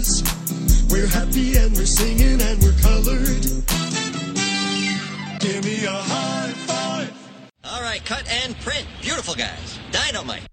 We're happy and we're singing and we're colored. Give me a high five. All right, cut and print. Beautiful guys. Dynamite.